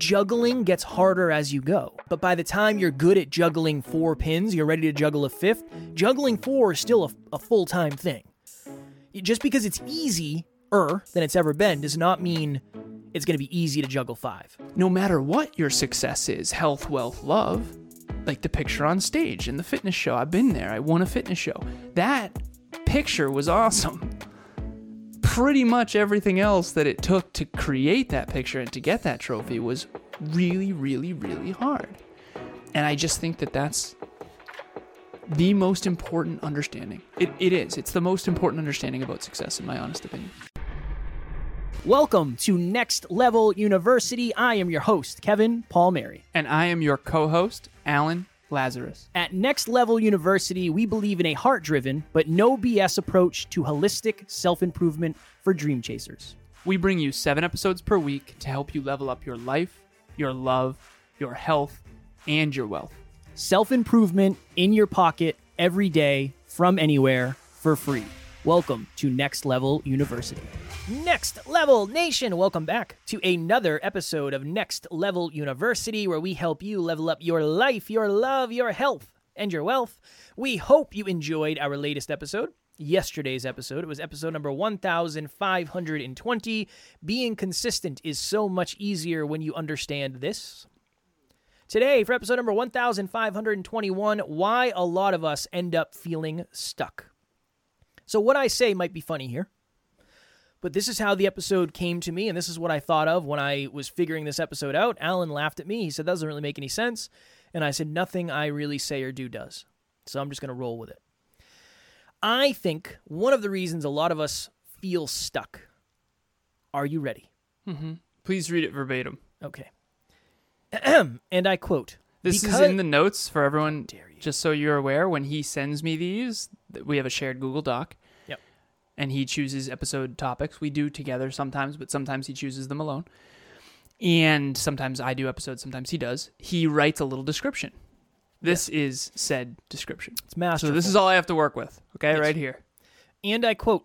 juggling gets harder as you go. But by the time you're good at juggling four pins, you're ready to juggle a fifth, juggling four is still a, a full time thing. Just because it's easier than it's ever been does not mean it's going to be easy to juggle five. No matter what your success is health, wealth, love like the picture on stage in the fitness show. I've been there, I won a fitness show. That picture was awesome. Pretty much everything else that it took to create that picture and to get that trophy was really, really, really hard. And I just think that that's the most important understanding. It, it is. It's the most important understanding about success, in my honest opinion. Welcome to Next Level University. I am your host, Kevin Palmieri. And I am your co host, Alan Lazaros. At Next Level University, we believe in a heart driven, but no BS approach to holistic self improvement for dream chasers. We bring you seven episodes per week to help you level up your life, your love, your health, and your wealth. Self improvement in your pocket every day from anywhere for free. Welcome to Next Level University. Next Level Nation, welcome back to another episode of Next Level University, where we help you level up your life, your love, your health, and your wealth. We hope you enjoyed our latest episode. Yesterday's episode. It was episode number 1520. Being consistent is so much easier when you understand this. Today, for episode number 1521, why a lot of us end up feeling stuck. So, what I say might be funny here. But this is how the episode came to me, and this is what I thought of when I was figuring this episode out. Alan laughed at me. He said, That doesn't really make any sense. And I said, Nothing I really say or do does. So I'm just going to roll with it. I think one of the reasons a lot of us feel stuck. Are you ready? Mm-hmm. Please read it verbatim. Okay. and I quote This is in the notes for everyone, just so you're aware. When he sends me these, we have a shared Google Doc and he chooses episode topics. We do together sometimes, but sometimes he chooses them alone. And sometimes I do episodes, sometimes he does. He writes a little description. This yes. is said description. It's masterful. So this is all I have to work with. Okay, yes. right here. And I quote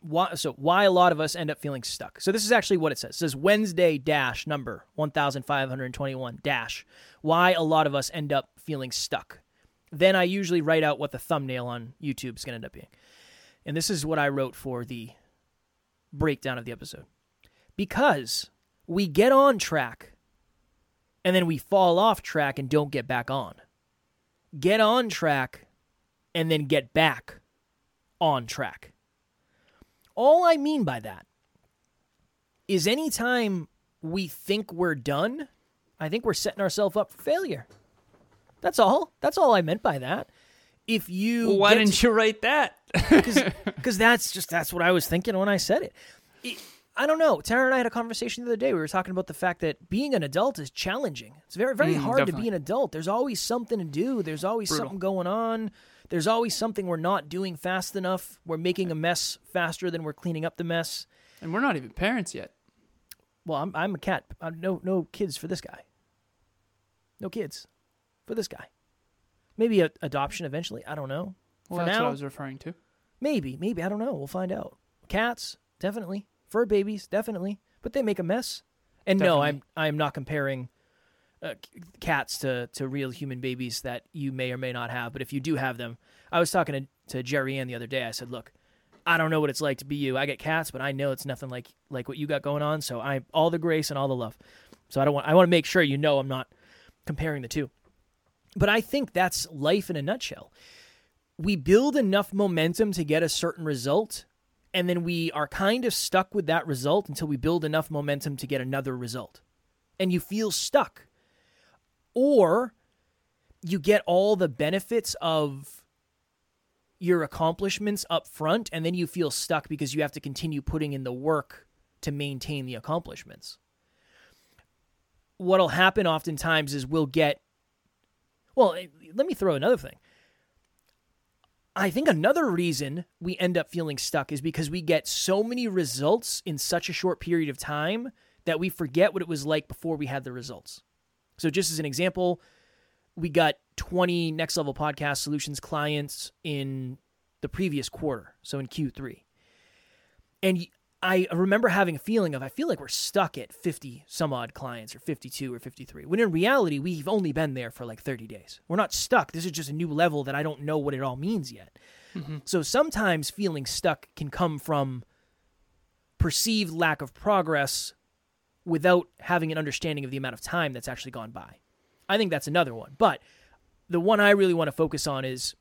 why, so why a lot of us end up feeling stuck. So this is actually what it says. It says Wednesday dash number 1521 dash why a lot of us end up feeling stuck. Then I usually write out what the thumbnail on YouTube is going to end up being. And this is what I wrote for the breakdown of the episode. Because we get on track and then we fall off track and don't get back on. Get on track and then get back on track. All I mean by that is anytime we think we're done, I think we're setting ourselves up for failure. That's all. That's all I meant by that if you well, why didn't to, you write that? Because that's just that's what I was thinking when I said it. it. I don't know. Tara and I had a conversation the other day. We were talking about the fact that being an adult is challenging. It's very very mm, hard definitely. to be an adult. There's always something to do. There's always Brutal. something going on. There's always something we're not doing fast enough. We're making a mess faster than we're cleaning up the mess. And we're not even parents yet. Well, I'm I'm a cat. I'm no no kids for this guy. No kids for this guy. Maybe a, adoption eventually. I don't know. Well, For that's now, what I was referring to. Maybe, maybe I don't know. We'll find out. Cats, definitely. Fur babies, definitely. But they make a mess. And definitely. no, I'm I'm not comparing uh, cats to to real human babies that you may or may not have. But if you do have them, I was talking to, to Jerry Ann the other day. I said, look, I don't know what it's like to be you. I get cats, but I know it's nothing like like what you got going on. So I all the grace and all the love. So I don't want I want to make sure you know I'm not comparing the two. But I think that's life in a nutshell. We build enough momentum to get a certain result, and then we are kind of stuck with that result until we build enough momentum to get another result. And you feel stuck. Or you get all the benefits of your accomplishments up front, and then you feel stuck because you have to continue putting in the work to maintain the accomplishments. What'll happen oftentimes is we'll get well, let me throw another thing. I think another reason we end up feeling stuck is because we get so many results in such a short period of time that we forget what it was like before we had the results. So, just as an example, we got 20 next level podcast solutions clients in the previous quarter, so in Q3. And I remember having a feeling of I feel like we're stuck at 50 some odd clients or 52 or 53. When in reality, we've only been there for like 30 days. We're not stuck. This is just a new level that I don't know what it all means yet. Mm-hmm. So sometimes feeling stuck can come from perceived lack of progress without having an understanding of the amount of time that's actually gone by. I think that's another one. But the one I really want to focus on is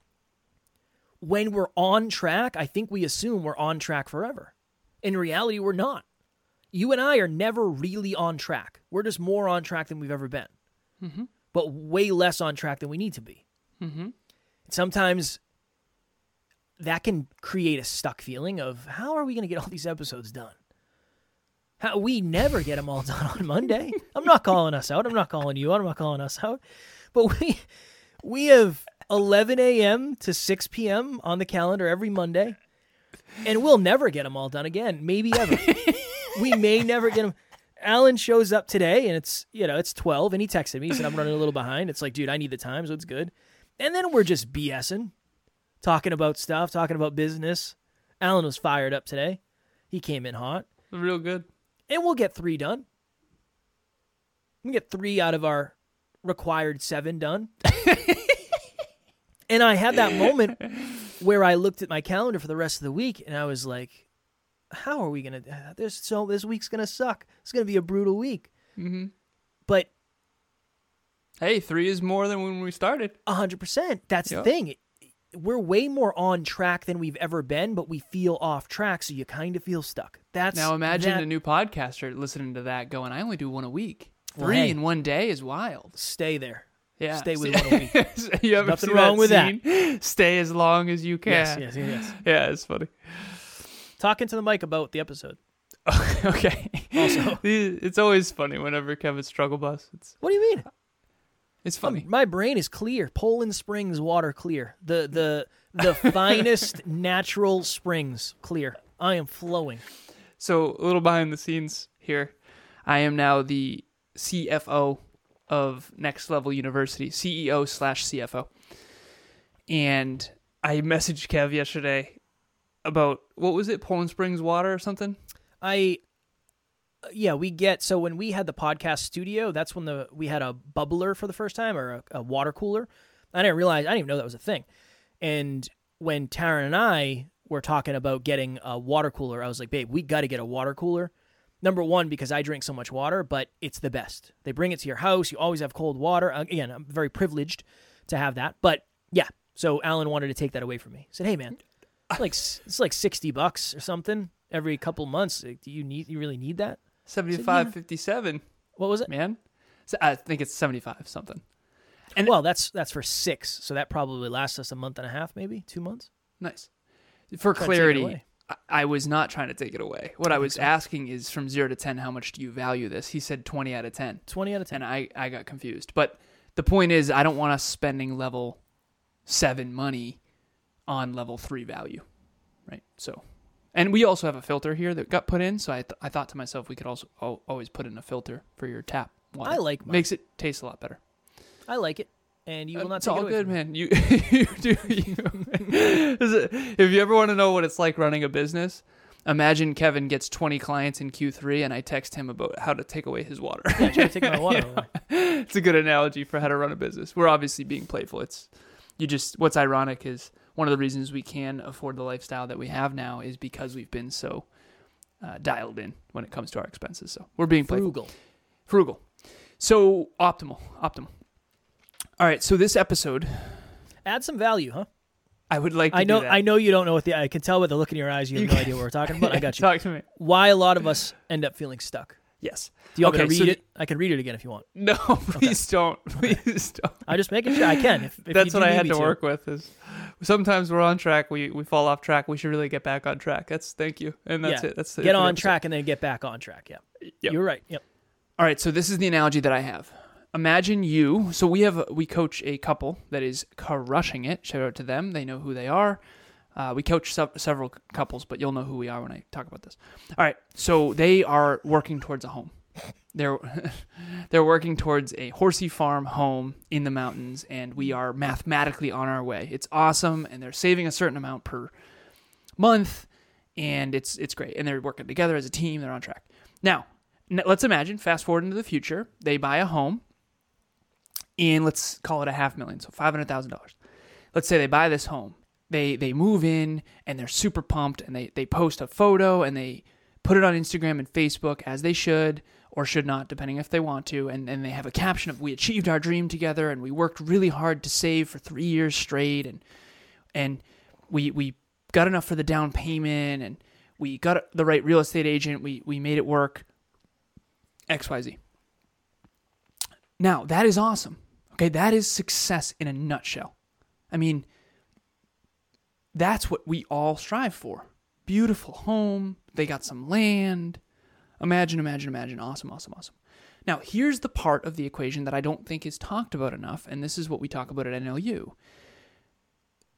when we're on track, I think we assume we're on track forever. In reality, we're not. You and I are never really on track. We're just more on track than we've ever been, mm-hmm. but way less on track than we need to be. Mm-hmm. Sometimes that can create a stuck feeling of how are we going to get all these episodes done? How, we never get them all done on Monday. I'm not calling us out. I'm not calling you out. I'm not calling us out. But we we have 11 a.m. to 6 p.m. on the calendar every Monday and we'll never get them all done again. Maybe ever. we may never get them. Alan shows up today, and it's you know it's twelve, and he texted me. He said I'm running a little behind. It's like, dude, I need the time, so it's good. And then we're just BSing, talking about stuff, talking about business. Alan was fired up today. He came in hot, real good, and we'll get three done. We get three out of our required seven done. and I had that moment where I looked at my calendar for the rest of the week and I was like, how are we gonna? This so this week's gonna suck. It's gonna be a brutal week. Mm-hmm. But hey, three is more than when we started. hundred percent. That's yep. the thing. We're way more on track than we've ever been, but we feel off track, so you kind of feel stuck. That's now imagine that, a new podcaster listening to that going, "I only do one a week. Three well, hey, in one day is wild." Stay there. Yeah, stay with one a week. you haven't Nothing wrong with scene? that. Stay as long as you can. Yes, yes, yes. Yeah, it's funny. Talking to the mic about the episode. okay. Also, it's always funny whenever Kevin struggle bus. It's what do you mean? It's uh, funny. my brain is clear. Poland Springs water clear. The the the finest natural springs clear. I am flowing. So a little behind the scenes here. I am now the CFO of Next Level University, CEO slash CFO. And I messaged Kev yesterday about what was it, Poland Springs water or something? I uh, yeah, we get so when we had the podcast studio, that's when the we had a bubbler for the first time or a, a water cooler. I didn't realize I didn't even know that was a thing. And when Taryn and I were talking about getting a water cooler, I was like, babe, we got to get a water cooler Number one, because I drink so much water, but it's the best. They bring it to your house. You always have cold water. Again, I'm very privileged to have that. But yeah, so Alan wanted to take that away from me. He said, "Hey, man, it's like it's like sixty bucks or something every couple months. Do you need you really need that?" Seventy five fifty seven. What was it, man? I think it's seventy five something. And well, that's that's for six, so that probably lasts us a month and a half, maybe two months. Nice. For clarity, I was not trying to take it away. What I, I was so. asking is from zero to 10, how much do you value this? He said 20 out of 10. 20 out of 10. And I, I got confused. But the point is, I don't want us spending level seven money on level three value. Right. So, and we also have a filter here that got put in. So I, th- I thought to myself, we could also always put in a filter for your tap water. I like mine. Makes it taste a lot better. I like it and you will not. It's all good, man. You you do you. if you ever want to know what it's like running a business, imagine Kevin gets 20 clients in Q3, and I text him about how to take away his water. Yeah, try to take my water. yeah. It's a good analogy for how to run a business. We're obviously being playful. It's you just. What's ironic is one of the reasons we can afford the lifestyle that we have now is because we've been so uh, dialed in when it comes to our expenses. So we're being playful. frugal. Frugal. So optimal, optimal. All right, so this episode, Add some value, huh? I would like. to I know. do that. I know you don't know what the. I can tell by the look in your eyes. You have no idea what we're talking about. I got you. Talk to me. Why a lot of us end up feeling stuck. Yes. Do you want me to read so it? I can read it again if you want. No, please don't. Please don't. I'm just making sure I can. If, if That's what I had me to work with. Is sometimes we're on track, we we fall off track. We should really get back on track. That's thank you, and that's yeah. it. That's the get on track and then get back on track. Yeah, Yep. you're right. Yep. All right, so this is the analogy that I have imagine you. So we have we coach a couple that is crushing it. Shout out to them. They know who they are. Uh, we coach several couples, but you'll know who we are when I talk about this. All right, so they are working towards a home. They're they're working towards a horsey farm home in the mountains, and we are mathematically on our way. It's awesome, and they're saving a certain amount per month, and it's it's great. And they're working together as a team. They're on track. Now, let's imagine fast forward into the future. They buy a home, and let's call it a half million, so five hundred thousand dollars. Let's say they buy this home. They they move in and they're super pumped, and they they post a photo and they put it on Instagram and Facebook as they should or should not, depending if they want to. And, and they have a caption of, We achieved our dream together and we worked really hard to save for three years straight. And, and we, we got enough for the down payment and we got the right real estate agent. We, we made it work. XYZ. Now, that is awesome. Okay, that is success in a nutshell. I mean, that's what we all strive for. Beautiful home, they got some land. Imagine, imagine, imagine. Awesome, awesome, awesome. Now, here's the part of the equation that I don't think is talked about enough, and this is what we talk about at NLU.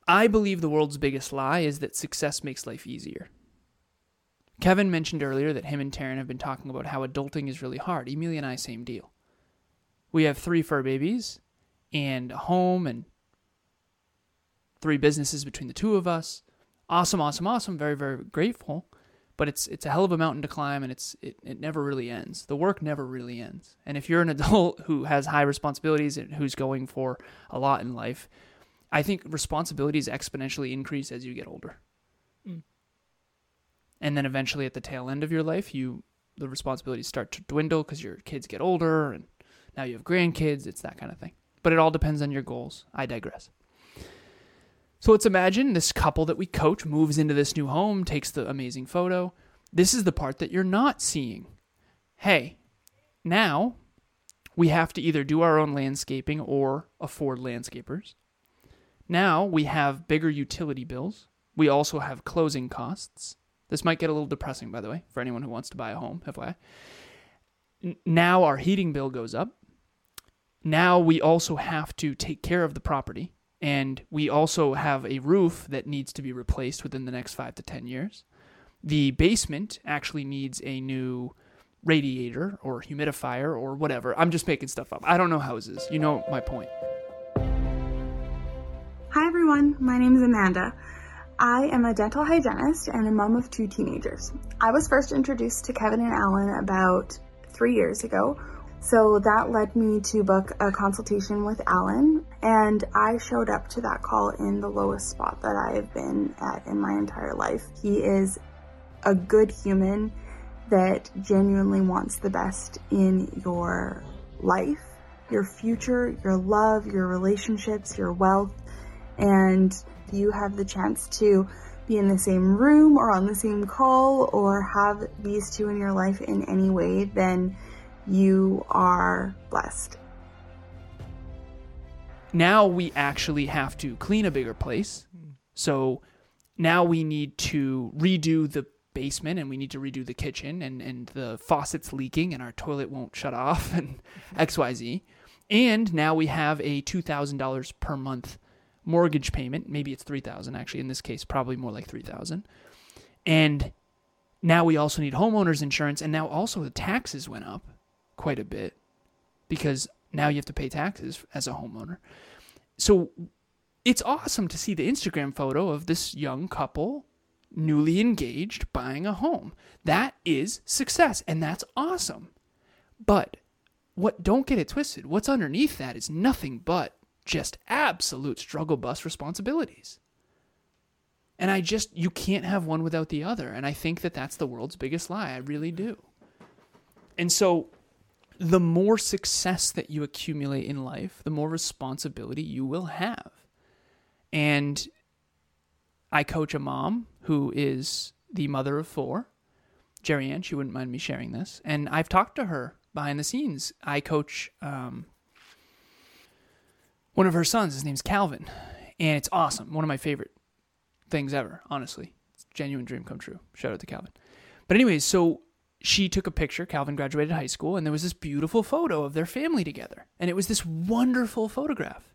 I believe the world's biggest lie is that success makes life easier. Kevin mentioned earlier that him and Taryn have been talking about how adulting is really hard. Emilia and I, same deal. We have three fur babies and a home and three businesses between the two of us. Awesome, awesome, awesome. Very, very grateful but it's it's a hell of a mountain to climb and it's it, it never really ends the work never really ends and if you're an adult who has high responsibilities and who's going for a lot in life i think responsibilities exponentially increase as you get older mm. and then eventually at the tail end of your life you the responsibilities start to dwindle because your kids get older and now you have grandkids it's that kind of thing but it all depends on your goals i digress so let's imagine this couple that we coach moves into this new home, takes the amazing photo. This is the part that you're not seeing. Hey, now we have to either do our own landscaping or afford landscapers. Now we have bigger utility bills. We also have closing costs. This might get a little depressing, by the way, for anyone who wants to buy a home, FYI. Now our heating bill goes up. Now we also have to take care of the property and we also have a roof that needs to be replaced within the next five to 10 years. The basement actually needs a new radiator or humidifier or whatever. I'm just making stuff up. I don't know houses. You know my point. Hi, everyone. My name is Amanda. I am a dental hygienist and a mom of two teenagers. I was first introduced to Kevin and Alan about three years ago so that led me to book a consultation with Alan, and I showed up to that call in the lowest spot that I have been at in my entire life. He is a good human that genuinely wants the best in your life, your future, your love, your relationships, your wealth, and you have the chance to be in the same room or on the same call or have these two in your life in any way, then you are blessed. Now we actually have to clean a bigger place. So now we need to redo the basement and we need to redo the kitchen and, and the faucet's leaking and our toilet won't shut off and XYZ. And now we have a $2,000 per month mortgage payment. Maybe it's 3000 actually. In this case, probably more like 3000 And now we also need homeowners insurance. And now also the taxes went up quite a bit because now you have to pay taxes as a homeowner. So it's awesome to see the Instagram photo of this young couple, newly engaged, buying a home. That is success, and that's awesome. But what don't get it twisted, what's underneath that is nothing but just absolute struggle bus responsibilities. And I just, you can't have one without the other. And I think that that's the world's biggest lie. I really do. And so the more success that you accumulate in life, the more responsibility you will have. And I coach a mom who is the mother of four. Jerry Ann, she wouldn't mind me sharing this. And I've talked to her behind the scenes. I coach um, one of her sons. His name's Calvin. And it's awesome. One of my favorite things ever, honestly. It's genuine dream come true. Shout out to Calvin. But, anyways, so she took a picture. Calvin graduated high school, and there was this beautiful photo of their family together. And it was this wonderful photograph.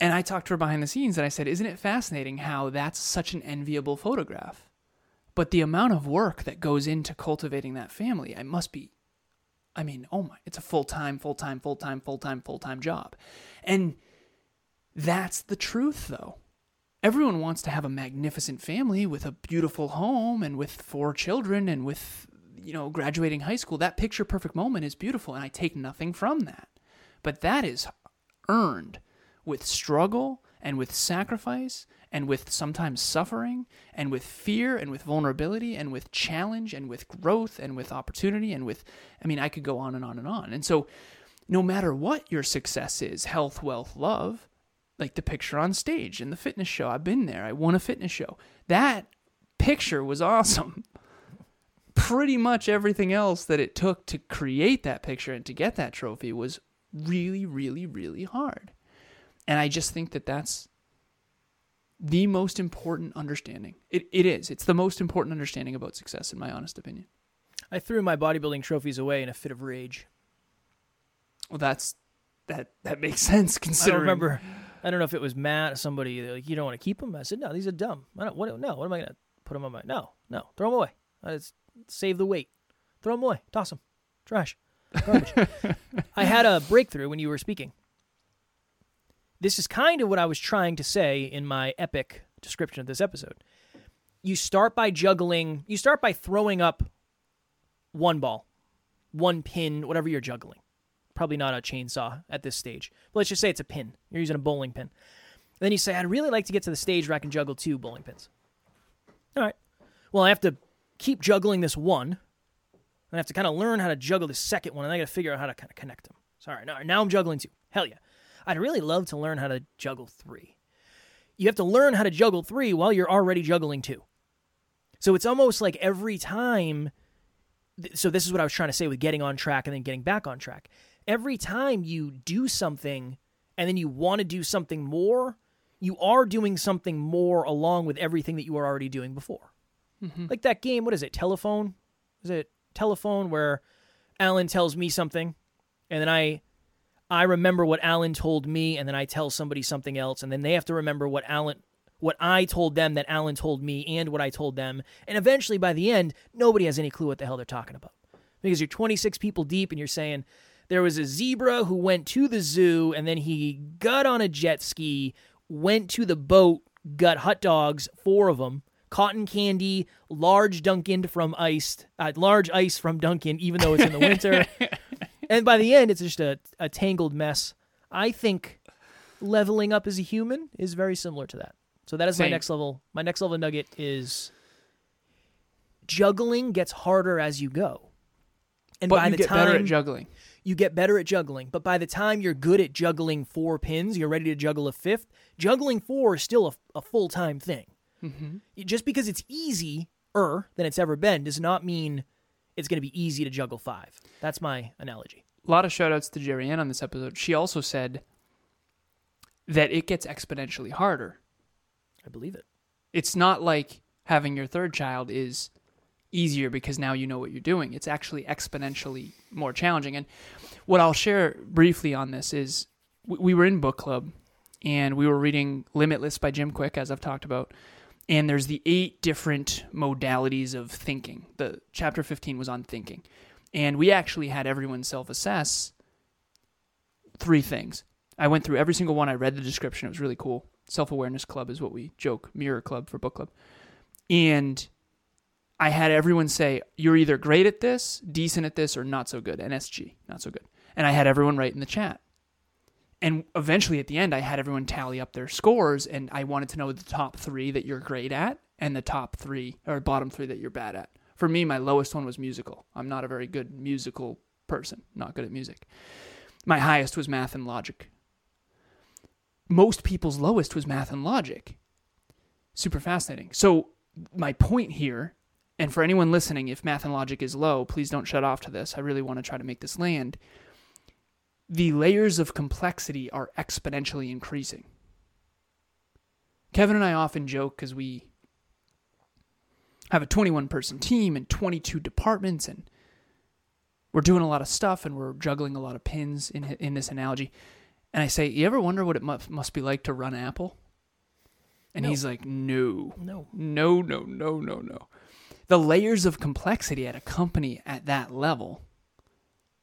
And I talked to her behind the scenes and I said, Isn't it fascinating how that's such an enviable photograph? But the amount of work that goes into cultivating that family, it must be, I mean, oh my, it's a full time, full time, full time, full time, full time job. And that's the truth, though. Everyone wants to have a magnificent family with a beautiful home and with four children and with you know graduating high school. That picture perfect moment is beautiful and i take nothing from that. But that is earned with struggle and with sacrifice and with sometimes suffering and with fear and with vulnerability and with challenge and with growth and with opportunity and with i mean i could go on and on and on. And so no matter what your success is health wealth love like the picture on stage in the fitness show. I've been there. I won a fitness show. That picture was awesome. Pretty much everything else that it took to create that picture and to get that trophy was really, really, really hard. And I just think that that's the most important understanding. It, it is. It's the most important understanding about success, in my honest opinion. I threw my bodybuilding trophies away in a fit of rage. Well, that's that that makes sense considering. I don't remember I don't know if it was Matt, or somebody like, you don't want to keep them. I said, no, these are dumb. I don't, what, no, what am I to put them on my, no, no, throw them away. Save the weight. Throw them away. Toss them. Trash. Garbage. I had a breakthrough when you were speaking. This is kind of what I was trying to say in my epic description of this episode. You start by juggling, you start by throwing up one ball, one pin, whatever you're juggling probably not a chainsaw at this stage. But let's just say it's a pin. You're using a bowling pin. And then you say, I'd really like to get to the stage where I can juggle two bowling pins. All right. Well, I have to keep juggling this one. I have to kind of learn how to juggle the second one, and I got to figure out how to kind of connect them. Sorry, now, now I'm juggling two. Hell yeah. I'd really love to learn how to juggle three. You have to learn how to juggle three while you're already juggling two. So it's almost like every time. So, this is what I was trying to say with getting on track and then getting back on track every time you do something and then you want to do something more, you are doing something more along with everything that you were already doing before. Mm-hmm. Like that game, what is it? Telephone? Is it telephone where Alan tells me something and then I I remember what Alan told me and then I tell somebody something else and then they have to remember what Alan what I told them that Alan told me and what I told them and eventually by the end nobody has any clue what the hell they're talking about. Because you're 26 people deep and you're saying there was a zebra who went to the zoo and then he got on a jet ski, went to the boat, got hot dogs, four of them, cotton candy, large Dunkin' from iced, uh, large ice from Dunkin', even though it's in the winter. and by the end, it's just a, a tangled mess. I think leveling up as a human is very similar to that. So that is Same. my next level. My next level nugget is juggling gets harder as you go. And but by the get time, better at juggling you get better at juggling. But by the time you're good at juggling four pins, you're ready to juggle a fifth. Juggling four is still a, a full time thing. Mm-hmm. Just because it's easier than it's ever been does not mean it's going to be easy to juggle five. That's my analogy. A lot of shout outs to Jerry Ann on this episode. She also said that it gets exponentially harder. I believe it. It's not like having your third child is easier because now you know what you're doing. It's actually exponentially more challenging. And what I'll share briefly on this is we were in book club and we were reading Limitless by Jim Kwik, as I've talked about. And there's the eight different modalities of thinking. The chapter 15 was on thinking. And we actually had everyone self assess three things. I went through every single one. I read the description. It was really cool. Self awareness club is what we joke, mirror club for book club. And I had everyone say, You're either great at this, decent at this, or not so good. NSG, not so good. And I had everyone write in the chat. And eventually at the end, I had everyone tally up their scores, and I wanted to know the top three that you're great at and the top three or bottom three that you're bad at. For me, my lowest one was musical. I'm not a very good musical person, not good at music. My highest was math and logic. Most people's lowest was math and logic. Super fascinating. So, my point here and for anyone listening, if math and logic is low, please don't shut off to this. I really want to try to make this land. The layers of complexity are exponentially increasing. Kevin and I often joke because we have a 21 person team and 22 departments, and we're doing a lot of stuff and we're juggling a lot of pins in, in this analogy. And I say, You ever wonder what it must, must be like to run Apple? And no. he's like, No. No. No, no, no, no, no the layers of complexity at a company at that level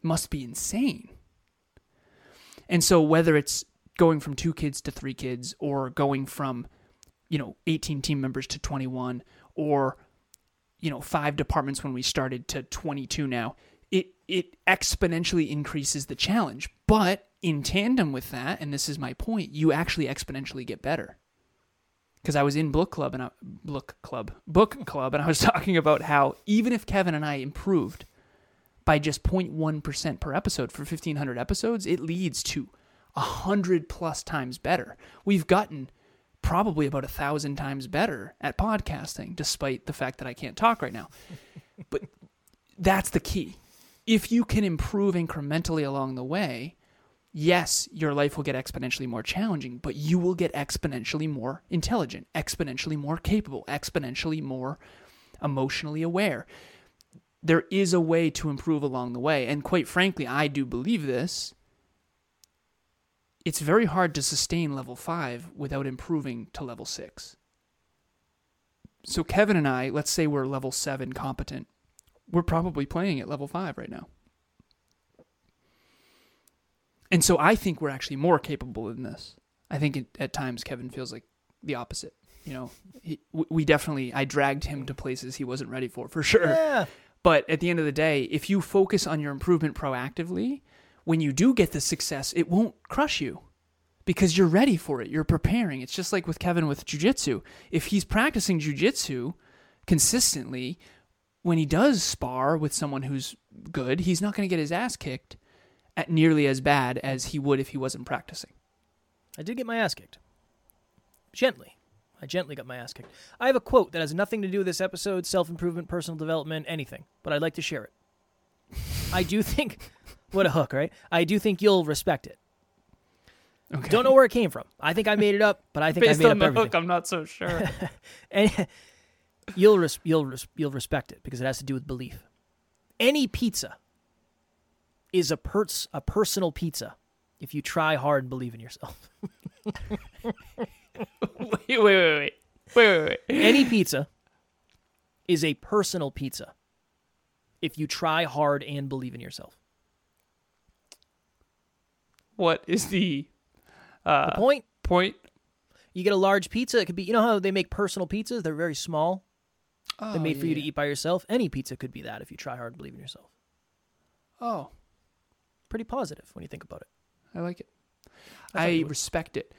must be insane. And so, whether it's going from two kids to three kids or going from you know, 18 team members to 21 or you know, five departments when we started to 22 now. It it exponentially increases the challenge. But in tandem with that, and this is my point, you actually exponentially get better. Because I was in book club and I, book club book club and I was talking about how even if Kevin and I improved by just 0.1% per episode for 1500 episodes, it leads to 100 plus times better. We've gotten probably about a thousand times better at podcasting, despite the fact that I can't talk right now. but that's the key. If you can improve incrementally along the way, yes, your life will get exponentially more challenging, but you will get exponentially more intelligent, exponentially more capable, exponentially more emotionally aware. There is a way to improve along the way. And quite frankly, I do believe this it's very hard to sustain level 5 without improving to level 6. So Kevin and I, let's say we're level 7 competent. We're probably playing at level 5 right now. And so I think we're actually more capable than this. I think it, at times Kevin feels like the opposite. You know, he, we definitely I dragged him to places he wasn't ready for for sure. Yeah. But at the end of the day, if you focus on your improvement proactively, when you do get the success, it won't crush you because you're ready for it. You're preparing. It's just like with Kevin with jujitsu. If he's practicing jujitsu consistently, when he does spar with someone who's good, he's not going to get his ass kicked nearly as bad as he would if he wasn't practicing. I did get my ass kicked. Gently. I gently got my ass kicked. I have a quote that has nothing to do with this episode, self improvement, personal development, anything, but I'd like to share it. I do think what a hook, right? I do think you'll respect it. Okay. Don't know where it came from. I think I made it up, but I think Based I made on up the everything. hook, I'm not so sure. and you'll res- you'll res- you'll respect it because it has to do with belief. Any pizza is a pers- a personal pizza if you try hard and believe in yourself. wait, wait, wait, wait, wait, wait, wait. Any pizza is a personal pizza if you try hard and believe in yourself. What is the uh, The point point? you get a large pizza. It could be you know how they make personal pizzas. They're very small. Oh, They're made for you to eat by yourself. Any pizza could be that if you try hard and believe in yourself. Oh, Pretty positive when you think about it. I like it. I I, respect it.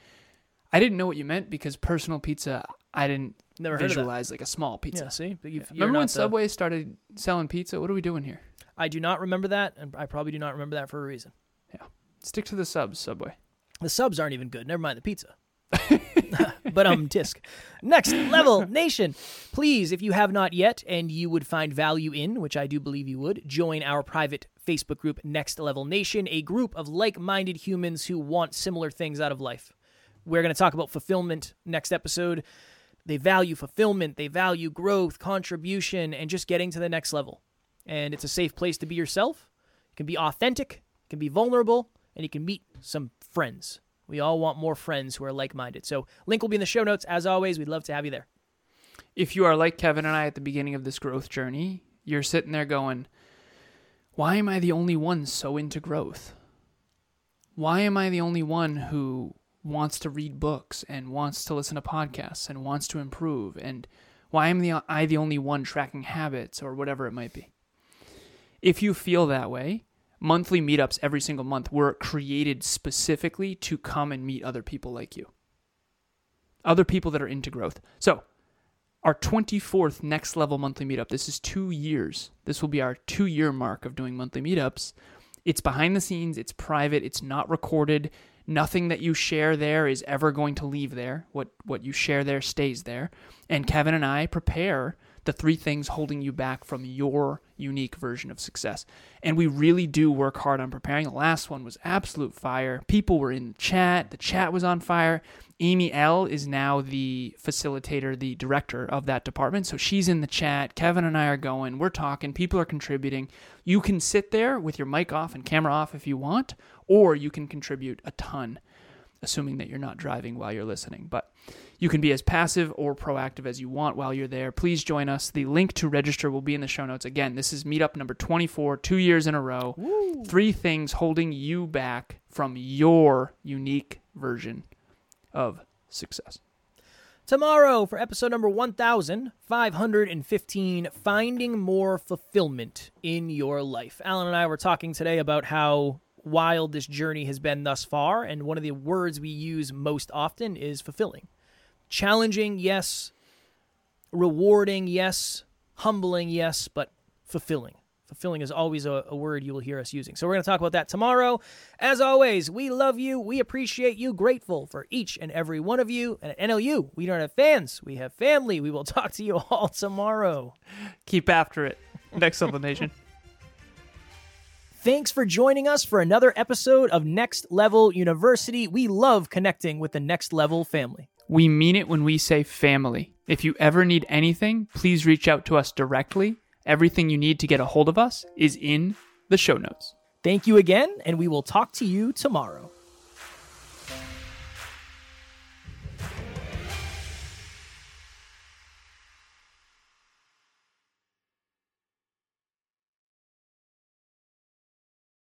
I didn't know what you meant because personal pizza, I didn't Never heard of that. visualize like a small pizza. Yeah, see, you're Remember when the- Subway started selling pizza? What are we doing here? I do not remember that, and I probably do not remember that for a reason. Yeah, stick to the subs, Subway. The subs aren't even good. Never mind the pizza. but um, tisk. Next level nation. Please, if you have not yet and you would find value in, which I do believe you would, join our private Facebook group, Next Level Nation, a group of like minded humans who want similar things out of life. We're going to talk about fulfillment next episode. They value fulfillment, they value growth, contribution, and just getting to the next level. And it's a safe place to be yourself. You can be authentic, you can be vulnerable, and you can meet some friends. We all want more friends who are like minded. So, link will be in the show notes. As always, we'd love to have you there. If you are like Kevin and I at the beginning of this growth journey, you're sitting there going, why am I the only one so into growth? Why am I the only one who wants to read books and wants to listen to podcasts and wants to improve? And why am the, I the only one tracking habits or whatever it might be? If you feel that way, monthly meetups every single month were created specifically to come and meet other people like you. Other people that are into growth. So, our 24th next level monthly meetup. This is two years. This will be our two year mark of doing monthly meetups. It's behind the scenes, it's private, it's not recorded. Nothing that you share there is ever going to leave there. What what you share there stays there. And Kevin and I prepare the three things holding you back from your unique version of success. And we really do work hard on preparing. The last one was absolute fire. People were in the chat, the chat was on fire. Amy L is now the facilitator, the director of that department. So she's in the chat. Kevin and I are going. We're talking. People are contributing. You can sit there with your mic off and camera off if you want, or you can contribute a ton, assuming that you're not driving while you're listening. But you can be as passive or proactive as you want while you're there. Please join us. The link to register will be in the show notes. Again, this is meetup number 24, two years in a row. Three things holding you back from your unique version of success. tomorrow for episode number 1515 Finding More Fulfillment in Your Life. Alan and I were talking today about how wild this journey has been thus far, and one of the words we use most often is fulfilling. Challenging, yes. Rewarding, yes. Humbling, yes, but fulfilling. Fulfilling is always a, a, word you will hear us using. So we're going to talk about that tomorrow. As always, we love you. We appreciate you. Grateful for each and every one of you. And at NLU, we don't have fans. We have family. We will talk to you all tomorrow. Keep after it. Next Level Nation. Thanks for joining us for another episode of Next Level University. We love connecting with the Next Level family. We mean it when we say family. If you ever need anything, please reach out to us directly Everything you need to get a hold of us is in the show notes. Thank you again, and we will talk to you tomorrow.